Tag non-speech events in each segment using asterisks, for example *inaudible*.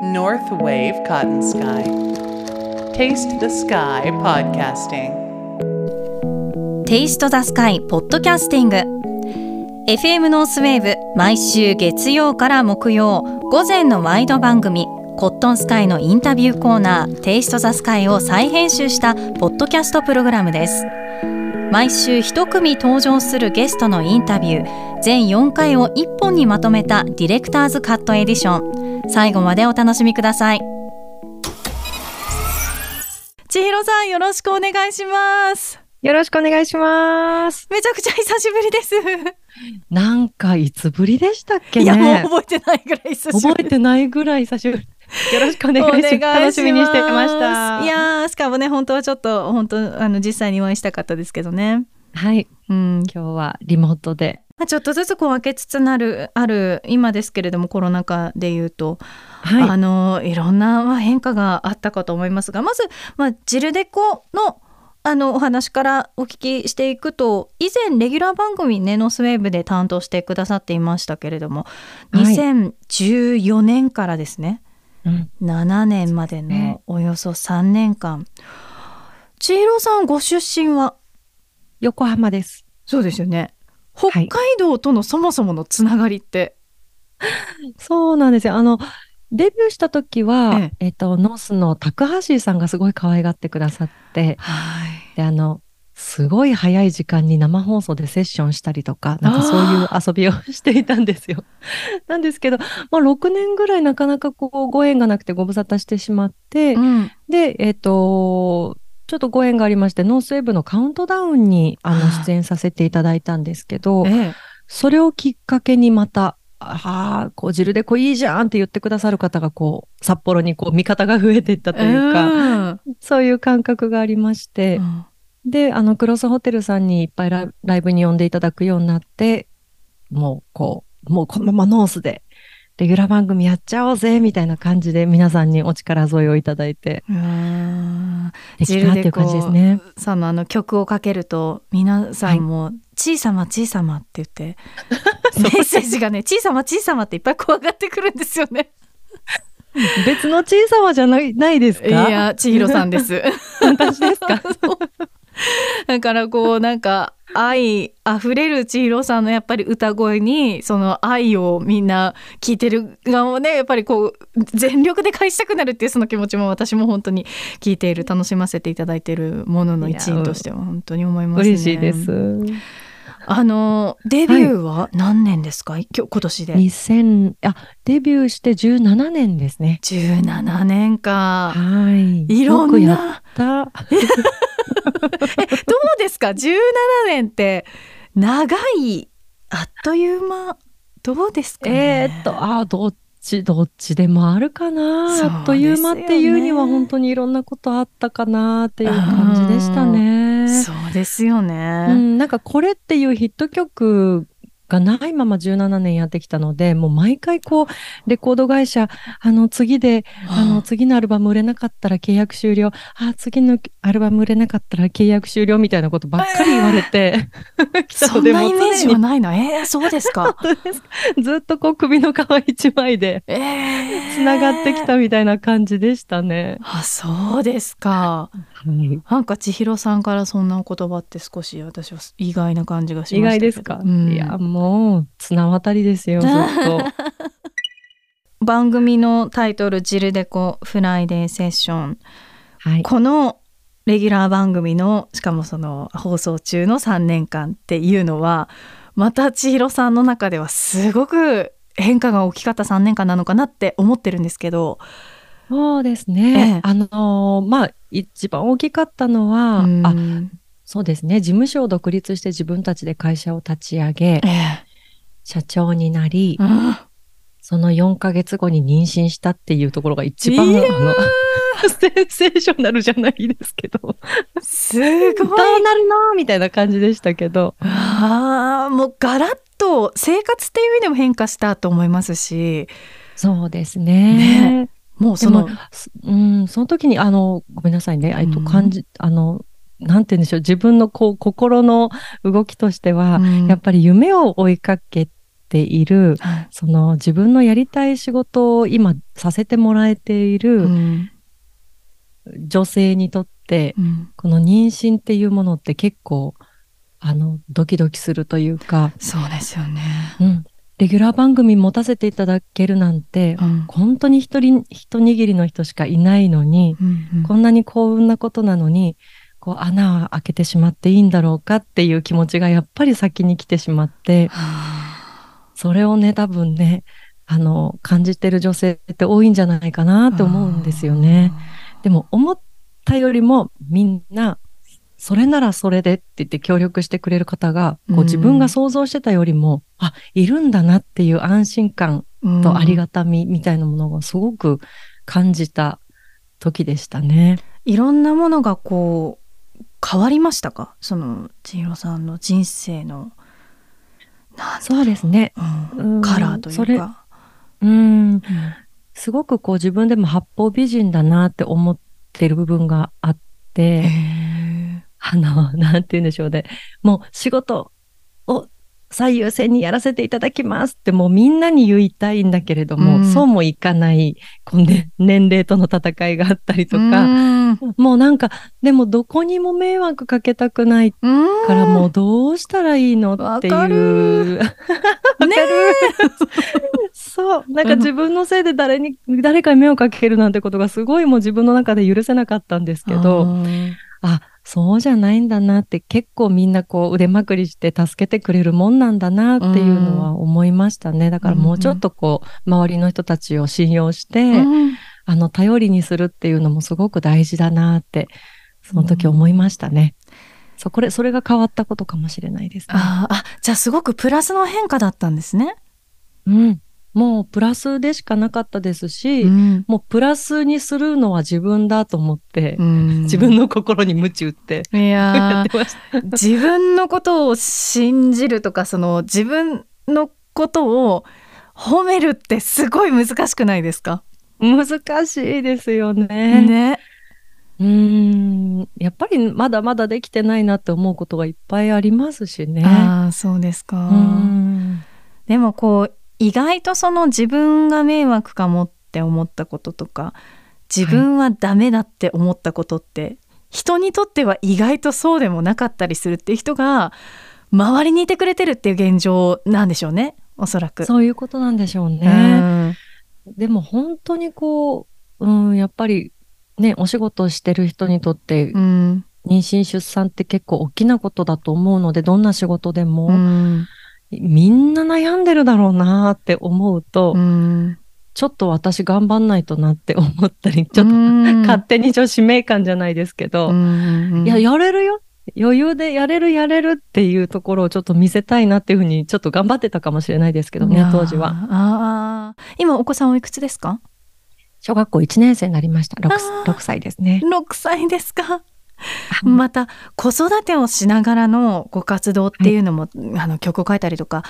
North Wave Cotton Sky. Taste the Sky Podcasting. テイストザスカイポッドキャスティング FM ノースウェーブ毎週月曜から木曜午前のワイド番組コットンスカイのインタビューコーナー Taste the Sky を再編集したポッドキャストプログラムです毎週一組登場するゲストのインタビュー全4回を1本にまとめたディレクターズカットエディション最後までお楽しみください千尋さんよろしくお願いしますよろしくお願いします。めちゃくちゃ久しぶりです。なんかいつぶりでしたっけね。いや、もう覚えてないぐらい久しぶり。覚えてないぐらい久しぶり。よろしくお願いします。楽しみにしてました。いやしかもね、本当はちょっと、本当、あの、実際にお会いしたかったですけどね。はい。うん。今日はリモートで。まあ、ちょっとずつこう開けつつなる、ある、今ですけれども、コロナ禍で言うと、はい。あの、いろんなまあ変化があったかと思いますが、まず、まあ、ジルデコの、あのお話からお聞きしていくと以前レギュラー番組ねノスウェーブで担当してくださっていましたけれども、はい。2014年からですね。うん。7年までのおよそ3年間千尋さんご出身は？横浜です。そうですよね北はい。海道とのそもそものつながりって、そうなんですよ。あの、デビューした時は、ええ。っと、ノースの高橋さんがすごい可愛がってくださって、はい。で、あの、すごい早い時間に生放送でセッションしたりとか、なんかそういう遊びをしていたんですよ。なんですけど、まあ6年ぐらいなかなかこうご縁がなくてご無沙汰してしまって、うん。で、えっ、と、ちょっとご縁がありまして、ノースウェーブのカウントダウンにあのはい出演させていただいたんですけど、ええ。それをきっかけにまた、ああ、こう、汁でこういいじゃんって言ってくださる方がこう、札幌にこう、味方が増えていったというか、うん。そういう感覚がありまして、うん。で、あの、クロスホテルさんにいっぱいライライブに呼んでいただくようになって、もう、こう、もうこのままノースで、レギュラー番組やっちゃおうぜ、みたいな感じで皆さんにお力添えをいただいて、うんできたっていう感じですね。さんのあの曲をかけると皆さんも「小さま小さま」って言って、*laughs* メッセージがね「小さま小さま」っていっぱい怖がってくるんですよね。別の小さまじゃない、ないですか？いや千尋さんです。*laughs* 私ですか？*laughs* *laughs* だからこうなんか愛あふれる千尋さんのやっぱり歌声にその愛をみんな聞いてる側もねやっぱりこう全力で返したくなるっていうその気持ちも私も本当に聞いている楽しませていただいているものの一員としては本当に思いますね。嬉しいです。あのデビューは何年ですか、今日今年で。2000、あ、デビューして17年ですね。17年か。はい。いろんよくやっな。*laughs* *laughs* た。どうですか ?17 年って長いあっという間どうですか、ね、えーっと、あ、どっち、どっちでもあるかな。そうあっという間っていうには本当にいろんなことあったかなっていう感じでしたね。そうですよね。うん、なんかこれっていうヒット曲がないまま17年やってきたので、もう毎回こう、レコード会社、あの次で、あの次のアルバム売れなかったら契約終了、あ、次のアルバム売れなかったら契約終了みたいなことばっかり言われて、*laughs* 来たので、そんなイメージはないの？えー、そうですか。*laughs* ずっとこう首の皮一枚でえー、繋がってきたみたいな感じでしたね。あそうですか。はい。なんか千尋さんからそんなお言葉って少し私は意外な感じがし意ましたけど。外ですか、うんいや、もう、綱渡りですよ、*laughs* ずっと。番組のタイトル「ジルデコフライデーセッション」はい。このレギュラー番組のしかもその放送中の3年間っていうのはまた千尋さんの中ではすごく変化が大きかった3年間なのかなって思ってるんですけど、そうですえね。えあのーまあ、一番大きかったのは、うんあ、そうですね。事務所を独立して自分たちで会社を立ち上げえ、え。社長になり、うん。その4ヶ月後に妊娠したっていうところが一番、あの、*laughs* センセーショナルじゃないですけど、すごどいうなるの？みたいな感じでしたけど、あーもうガラッと生活っていう意味でも変化したと思いますし。そうですね。もうそのうん、その時に、あの、ごめんなさいね、えっと、うん。感じ、あの、なんて言うんでしょう、自分のこう、心の動きとしては、うん。やっぱり夢を追いかけている、はい。その自分のやりたい仕事を今させてもらえていうん。る女性にとって、うん。この妊娠っていうものって結構、あの、ドキドキするというか、そうですよね。うん。レギュラー番組持たせていただけるなんて、うん。本当に一人、一握りの人しかいないのに、うんうん。こんなに幸運なことなのに、こう穴を開けてしまっていいんだろうかっていう気持ちがやっぱり先に来てしまって、はそれをね、多分ね、あの、感じてる女性って多いんじゃないかなあって思うんですよね。。でも思ったよりもみんな、それならそれでって言って協力してくれる方が、こう自分が想像してたよりも、あ、いるんだなっていう安心感うんとありがたみみたいなものがすごく感じた時でしたね。いろんなものがこう変わりましたか？その千尋さんの人生のそうですね。うんうんカラーというか。うん。うんすごくこう自分でも八方美人だなって思ってる部分があって、へあの、なんて言うんでしょうね。もう仕事を最優先にやらせていただきますってもうみんなに言いたいんだけれども、うん。そうもいかない、こうね、年齢との戦いがあったりーとか、うん。もうなんか、でもどこにも迷惑かけたくないうん。からもうどうしたらいいのっていう。わかる。*laughs* わかる。*laughs* そう。なんか自分のせいで誰に、誰かに迷惑かけるなんてことがすごいもう自分の中で許せなかったんですけど、うん。あ、そうじゃないんだなって結構みんなこう腕まくりして助けてくれるもんなんだなっていうのは思いましたね。だからもうちょっとこう周りの人たちを信用して、うんあの頼りにするっていうのもすごく大事だなってその時思いましたね。そう、これ、それが変わったことかもしれないですね。あーあじゃあすごくプラスの変化だったんですね。うん。もうプラスでしかなかったですし、うんもうプラスにするのは自分だと思って、うん自分の心に鞭打っていややーってました。自分のことを信じるとかその自分のことを褒めるってすごい難しくないですか？難しいですよね。ね。うーん。やっぱりまだまだできてないなって思うことがいっぱいありますしね。ああそうですか。うん。でもこう意外とその自分が迷惑かもって思ったこととか自分はダメだって思ったことって、人にとっては意外とそうでもなかったりするっていう人が周りにいてくれてるっていう現状なんでしょうねおそらく。そういうことなんでしょうね。ね。でも本当にこう、うん、やっぱりね、お仕事をしてる人にとってう、ん。妊娠出産って結構大きなことだと思うので、どんな仕事でも、うん。みんな悩んでるだろうなって思うと、うんちょっと私頑張んないとなって思ったり、ちょっとうん勝手に女子名感じゃないですけど、うんいや、やれるよ。余裕でやれるやれるっていうところをちょっと見せたいなっていうふうにちょっと頑張ってたかもしれないですけどね、当時は。。ああ。今お子さんおいくつですか？小学校1年生になりました。6, あー6歳ですね。?6 歳ですか？*laughs* また子育てをしながらのご活動っていうのも、あの曲を書いたりとか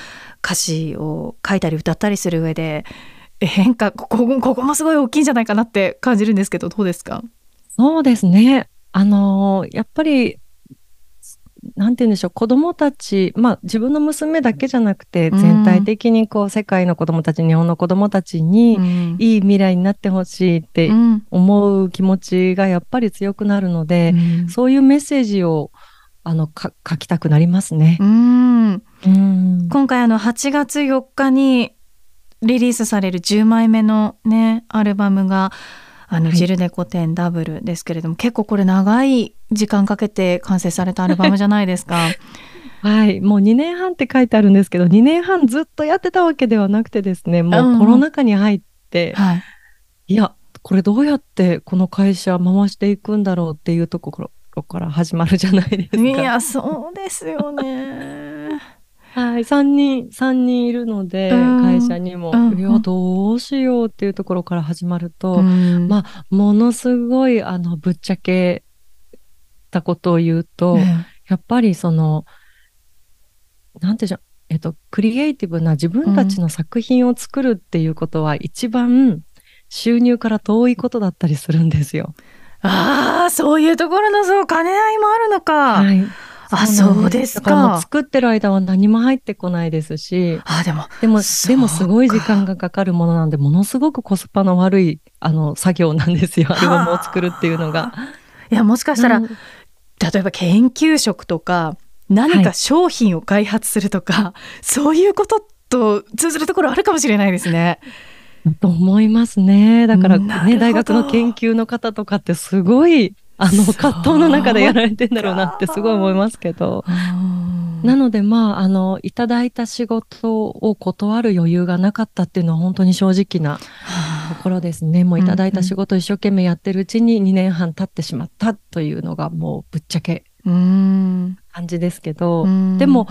歌詞を書いたり歌ったりする上でえ変化ここここもすごい大きいんじゃないかなって感じるんですけどどうですか？そうですね。あのーやっぱり、なんて言うんでしょう、子供たち、まあ自分の娘だけじゃなくて、うん。全体的にこう世界の子供たち、日本の子供たちに、いい未来になってほしいってうん。思う気持ちがやっぱり強くなるので、うん。そういうメッセージを、あの、か書きたくなりますね。今回あの8月4日にリリースされる10枚目のねアルバムがあの、はいジルネコ10ダブルですけれども結構これ長い時間かけて完成されたアルバムじゃないですか。*laughs* はい。もう2年半って書いてあるんですけど、2年半ずっとやってたわけではなくてですね、もうコロナ禍に入って、はい、いや、これどうやってこの会社回していくんだろうっていうところから始まるじゃないですか。いやそうですよね。はい。3人、三人いるので、うん会社にも、うんいや、どうしようっていうところから始まると、うんまあ、ものすごい、あの、ぶっちゃけたことを言うと、ねやっぱりその、なんていうんでしょう、えっと、クリエイティブな自分たちの作品を作るっていうことは一番収入から遠いことだったりするんですよ。ああそういうところのそう兼ね合いもあるのか。はい。あ、そうですだかか。作ってる間は何も入ってこないですし、あ、でも、でも、でもすごい時間がかかるものなんで、ものすごくコスパの悪い、あの、作業なんですよ。アルバムを作るっていうのが。いや、もしかしたら、うん例えば研究職とか、何か商品を開発するとか、*laughs* そういうことと通ずるところあるかもしれないですね。と思いますね。だからね、大学の研究の方とかってすごい、あの、葛藤の中でやられてんだろうなってすごい思いますけど。なので、まあ、あの、いただいた仕事を断る余裕がなかったっていうのは本当に正直なところですね。もういただいた仕事を一生懸命やってるうちに2年半経ってしまったというのがもうぶっちゃけうん。感じですけど、うん。でも、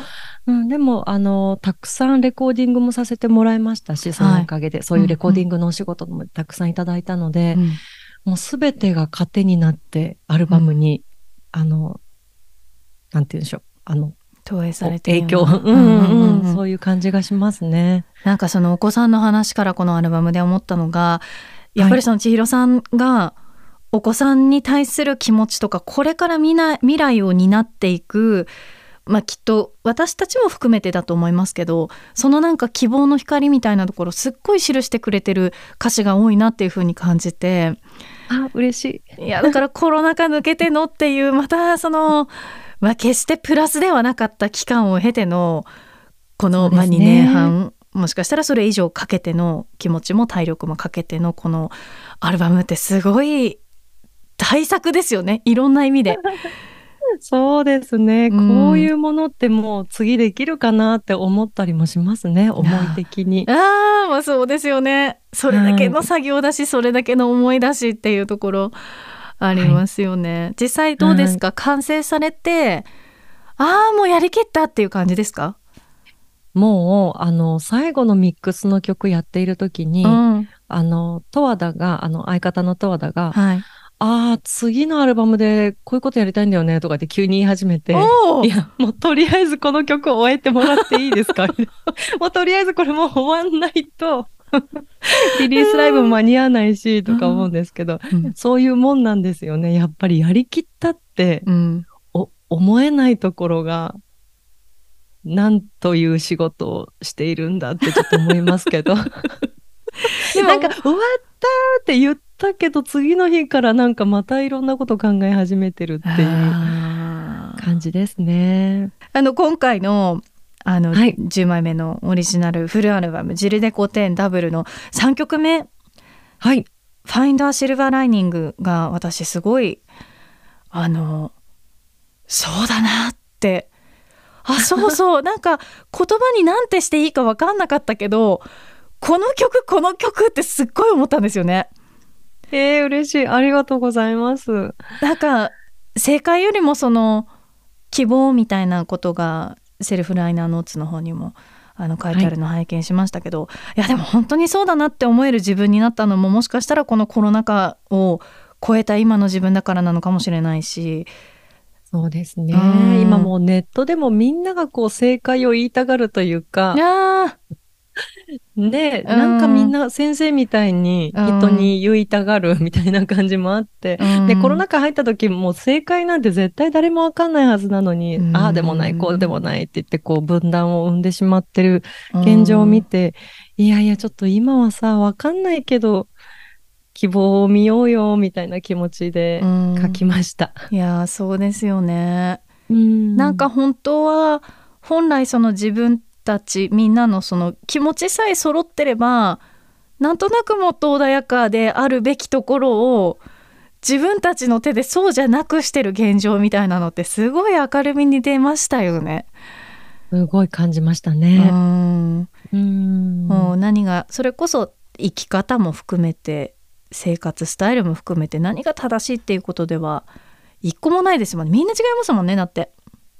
うん、でも、あの、たくさんレコーディングもさせてもらいましたし、そのおかげで、そういうレコーディングのお仕事もたくさんいただいたので、うんもうすべてが糧になって、アルバムに、あの、なんて言うんでしょう、あの、投影されて影響、うんうんうん、そういう感じがしますね。なんかそのお子さんの話からこのアルバムで思ったのが、やっぱりその千尋さんがお子さんに対する気持ちとか、これからみな未来を担っていく、まあきっと私たちも含めてだと思いますけど、そのなんか希望の光みたいなところすっごい記してくれてる歌詞が多いなっていう風に感じて、あ、嬉しい。いや、だからコロナ禍抜けてのっていう、またその、まあ決してプラスではなかった期間を経ての、この、まあ2そうですね年半、もしかしたらそれ以上かけての気持ちも体力もかけてのこのアルバムってすごい大作ですよね。いろんな意味で。*laughs* そうですね、うんこういうものってもう次できるかなって思ったりもしますね、思い的に。ああ、まあそうですよね。それだけの作業だし、それだけの思いだしっていうところありますよね。実際どうですか、完成されて、ああ、もうやりきったっていう感じですか？もう、あの、最後のミックスの曲やっている時に、うん。あの、十和田が、あの、相方の十和田が、はい。ああ、次のアルバムでこういうことやりたいんだよね、とかって急に言い始めて、いや、もうとりあえずこの曲を終えてもらっていいですか？*laughs* もうとりあえずこれもう終わんないと、*laughs* リリースライブも間に合わないし、とか思うんですけど、うんそういうもんなんですよね。やっぱりやりきったって、うん。お思えないところが、なんという仕事をしているんだってちょっと思いますけど。*laughs* なんか、終わったって言ったけど、次の日からなんかまたいろんなこと考え始めてるっていう感じですね。あの、今回の、あの、はい10枚目のオリジナルフルアルバム、ジルデコ10ダブルの3曲目、はい。ファインダーシルバーライニングが私すごい、あの、そうだなって。あ、そうそう。*laughs* なんか言葉になんてしていいか分かんなかったけど、この曲、この曲ってすっごい思ったんですよね。えー、嬉しい。ありがとうございます。なんか、正解よりもその、希望みたいなことが、セルフライナーノーツの方にも、あの、書いてあるの拝見しましたけど、い、や、でも本当にそうだなって思える自分になったのも、もしかしたらこのコロナ禍を超えた今の自分だからなのかもしれないし、そうですねうん。今もうネットでもみんながこう正解を言いたがるというかで、うん。なんかみんな先生みたいに人に言いたがるみたいな感じもあって、ーで、コロナ禍入った時もう正解なんて絶対誰もわかんないはずなのに、うん。ああでもない、こうでもないって言ってこう分断を生んでしまってる現状を見て、いやいやちょっと今はさ、わかんないけど、希望を見ようよ、みたいな気持ちでうん。書きました。いやーそうですよね。うん。なんか本当は本来その自分たちみんなのその気持ちさえ揃ってればなんとなくもっと穏やかであるべきところを自分たちの手でそうじゃなくしてる現状みたいなのってすごい明るみに出ましたよね。すごい感じましたうね。んうんもう何がそれこそ生き方も含めて生活スタイルも含めて何が正しいっていうことでは一個もないですもんねみんな違いますもんねだって。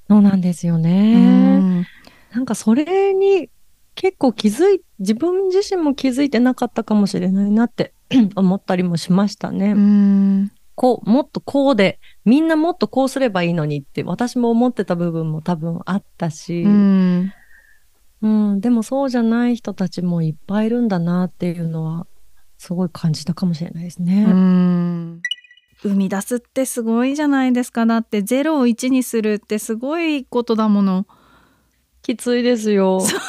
そうなんですようね。んなんかそれに結構気づい、自分自身も気づいてなかったかもしれないなって *clears throat* 思ったりもしましたね。うん。こう、もっとこうで、みんなもっとこうすればいいのにって私も思ってた部分も多分あったし、うん。うん、でもそうじゃない人たちもいっぱいいるんだなっていうのは、すごい感じたかもしれないですね。うん。生み出すってすごいじゃないですか。だって0を1にするってすごいことだものきついですよ。そう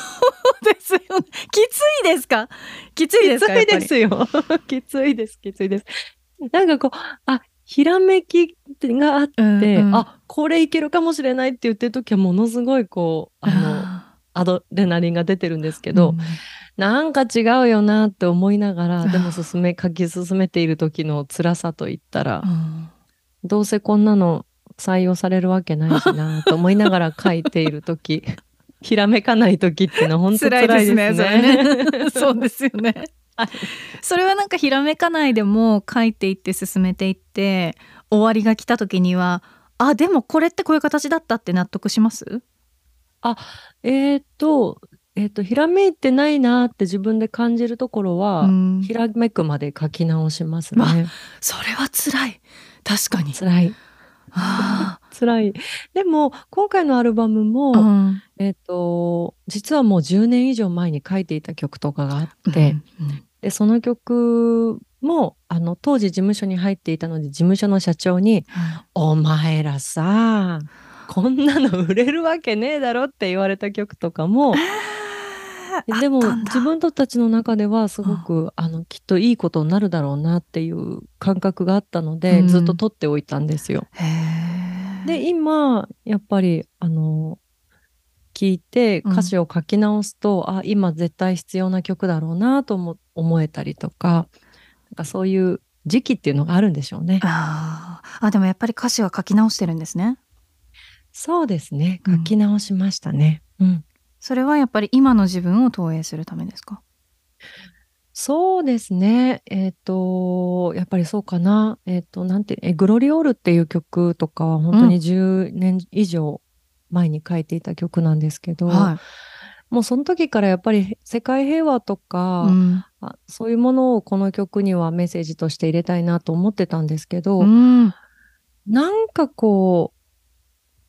ですよね。きついですか？きついですかきついですよ。*laughs* きついです、きついです。なんかこう、あ、ひらめきがあって、うんうん。あ、これいけるかもしれないって言ってる時はものすごいこう、あの、あアドレナリンが出てるんですけけど、なんか違うよなって思いながら、でも進め、書き進めている時の辛さといったら、どうせこんなの採用されるわけないしなと思いながら書いている時、ひらめかない時っていうのは本当辛いですね。それね。*laughs* そうですよね。はい。それはなんかひらめかないでも書いていって進めていって終わりが来た時にはあでもこれってこういう形だったって納得します？えーっと、えーっと、ひらめいてないなって自分で感じるところは、うん。ひらめくまで書き直しますね。わそれは辛い。確かに。辛い。あ辛い。でも、今回のアルバムも、ーうん。えーっと、実はもう10年以上前に書いていた曲とかがあって、うんで、その曲も、あの、当時事務所に入っていたので、事務所の社長に、お前らさ、こんなの売れるわけねえだろって言われた曲とかも、でも自分たちの中ではすごく、あの、きっといいことになるだろうなっていう感覚があったので、うん。ずっと取っておいたんですよ。で、今、やっぱり、あの、聞いてうん歌詞を書き直すと、あ、今絶対必要な曲だろうなとも思えたりとか、なんかそういう時期っていうのがあるんでしょうね。あーあでもやっぱり歌詞は書き直してるんですねそうですね。うん書き直しましたね。うん。それはやっぱり今の自分を投影するためですか？そうですね。えっ、と、やっぱりそうかな。えっ、と、なんて、え、グロリオールっていう曲とかは本当に10年以上前に書いていた曲なんですけど、はもうその時からやっぱり世界平和とい、か、うんあそういうものをこの曲にはメッセージとして入れたいなと思ってたんですけど、うんなんかこう、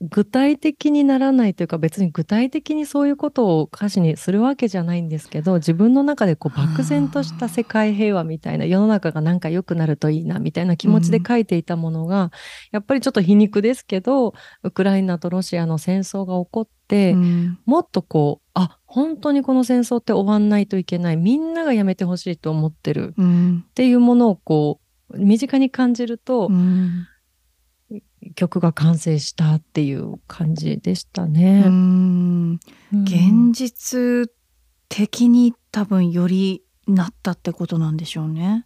具体的にならないというか別に具体的にそういうことを歌詞にするわけじゃないんですけど、自分の中でこう漠然とした世界平和みたいな世の中がなんか良くなるといいなみたいな気持ちで書いていたものが、やっぱりちょっと皮肉ですけど、ウクライナとロシアの戦争が起こって、うん。もっとこう、あ、本当にこの戦争って終わんないといけない。みんながやめてほしいと思ってる。うん。っていうものをこう、身近に感じると、うん曲が完成したっていう感じでしたうね。んうん現実的に多分よりなったってことなんでしょうね。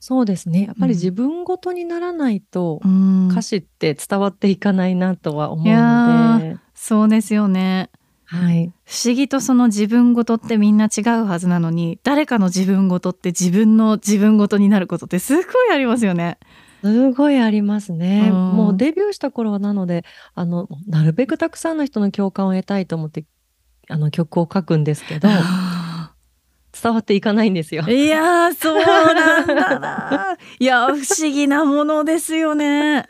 そうですね。やっぱりうん自分ごとにならないと、うん歌詞って伝わっていかないなとは思うので、そうですよね。はい。不思議とその自分ごとってみんな違うはずなのに誰かの自分ごとって自分の自分ごとになることってすごいありますよね。すごいありますね。うんもうデビューした頃はなので、あの、なるべくたくさんの人の共感を得たいと思って、あの曲を書くんですけど、*laughs* 伝わっていかないんですよ。いやーそうなんだな。いや不思議なものですよね。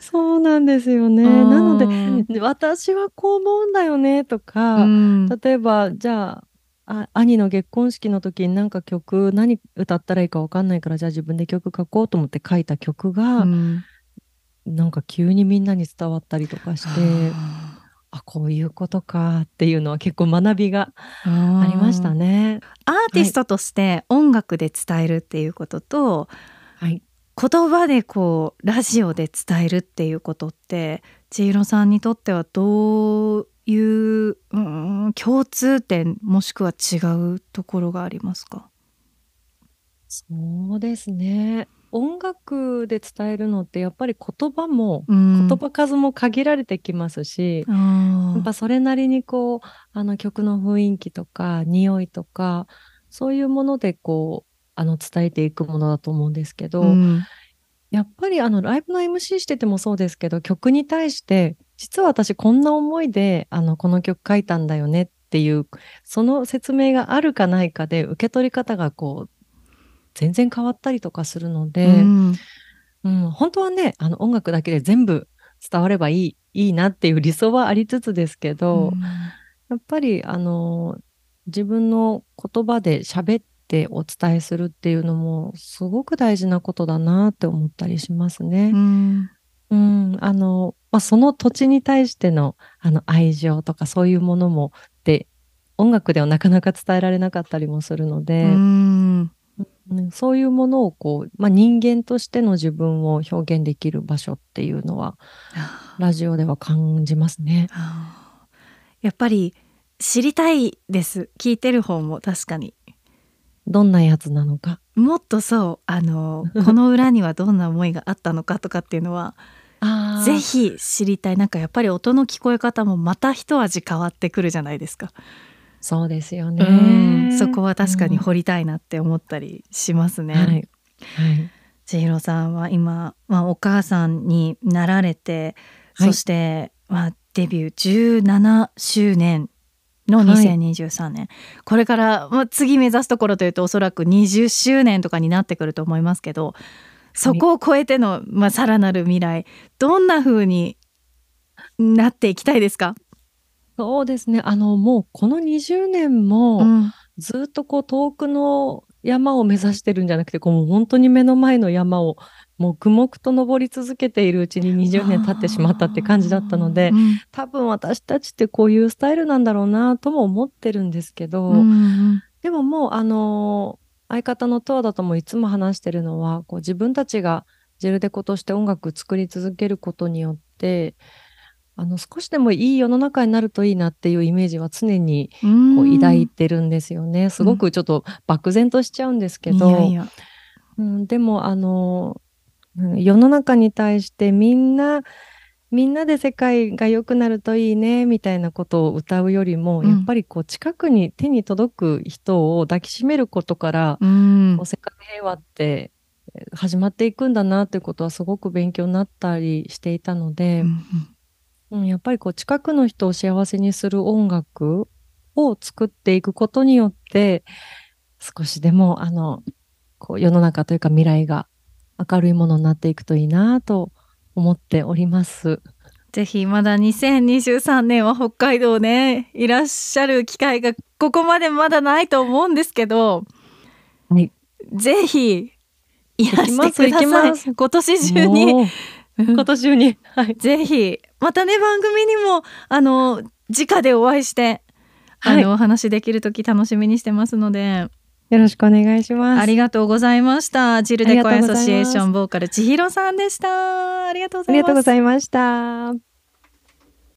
そうなんですよね。うんなので、私はこう思うんだよねとか、うん例えば、じゃあ、あ兄の結婚式の時になんか曲何歌ったらいいかわかんないからじゃあ自分で曲書こうと思って書いた曲が、うんなんか急にみんなに伝わったりとかして、あ、こういうことかっていうのは結構学びがあありました。ね。アーティストとして音楽で伝えるっていうことと、はい。言葉でこうラジオで伝えるっていうことって千尋さんにとってはどういう、うん、共通点もしくは違うところがありますか、そうですね。音楽で伝えるのってやっぱり言葉も、うん。言葉数も限られてきますし、あやっぱそれなりにこう、あの曲の雰囲気とか、匂いとか、そういうものでこう、あの伝えていくものだと思うんですけど、うん。やっぱりあのライブの MC しててもそうですけど、曲に対して、実は私こんな思いで、あの、この曲書いたんだよねっていう、その説明があるかないかで、受け取り方がこう、全然変わったりとかするので、うん。うん、本当はね、あの音楽だけで全部伝わればいい、いいなっていう理想はありつつですけど、やっぱり、あの、自分の言葉で喋ってお伝えするっていうのもすごく大事なことだなって思ったりしますね。うん。うん、あの、まあ、その土地に対してのあの愛情とかそういうものもで音楽ではなかなか伝えられなかったりもするので、そういうものをこう、まあ、人間としての自分を表現できる場所っていうのはラジオでは感じますね。やっぱり知りたいです。聞いてる方も確かに。どんなやつなのか。もっとそうあのこの裏にはどんな思いがあったのかとかっていうのはぜひ知りたい。なんかやっぱり音の聞こえ方もまた一味変わってくるじゃないですか、そうですようね。ん。そこは確かにうん掘りたいなって思ったりしますね、はい。はい。千尋さんは今、まあ、お母さんになられて、はい。そして、まあ、デビュー17周年のはい。2023年、これから、まあ、次目指すところというとおそらく20周年とかになってくると思いますけどそこを超えての、まあ、さらなる未来どんな風になっていきたいですか、そうですね。あの、もうこの20年も、うん。ずっとこう遠くの山を目指してるんじゃなくて、こう本当に目の前の山を黙々と登り続けているうちに20年経ってしまったって感じだったので、うん。多分私たちってこういうスタイルなんだろうなとも思ってるんですけど、うんでももうあの相方のトアだともいつも話してるのは、こう自分たちがジェルデコとして音楽作り続けることによって、あの少しでもいい世の中になるといいなっていうイメージは常にうんこう抱いてるんですよね。すごくちょっと漠然としちゃうんですけど、いやいや。うん、でもあの、うん世の中に対してみんな、みんなで世界が良くなるといいね、みたいなことを歌うよりも、うん。やっぱりこう近くに手に届く人を抱きしめることから、うん。こう世界平和ってえー始まっていくんだなっていうことはすごく勉強になったりしていたので、うん。うん、やっぱりこう近くの人を幸せにする音楽を作っていくことによって、少しでもあの、こう世の中というか未来が明るいものになっていくといいなと思っております。ぜひまだ2023年は北海道ねいらっしゃる機会がここまでまだないと思うんですけど、はい。ぜひいらしてくだ行きさいます。今年中に。今年中に。はい。ぜひまたね番組にもあの直でお会いして、あのお話できる時楽しみにしてますのでよろしくお願いします。ありがとうございましたジルデコアソシエーションボーカル千尋さんでしたありがとうごありがとうございますざいました。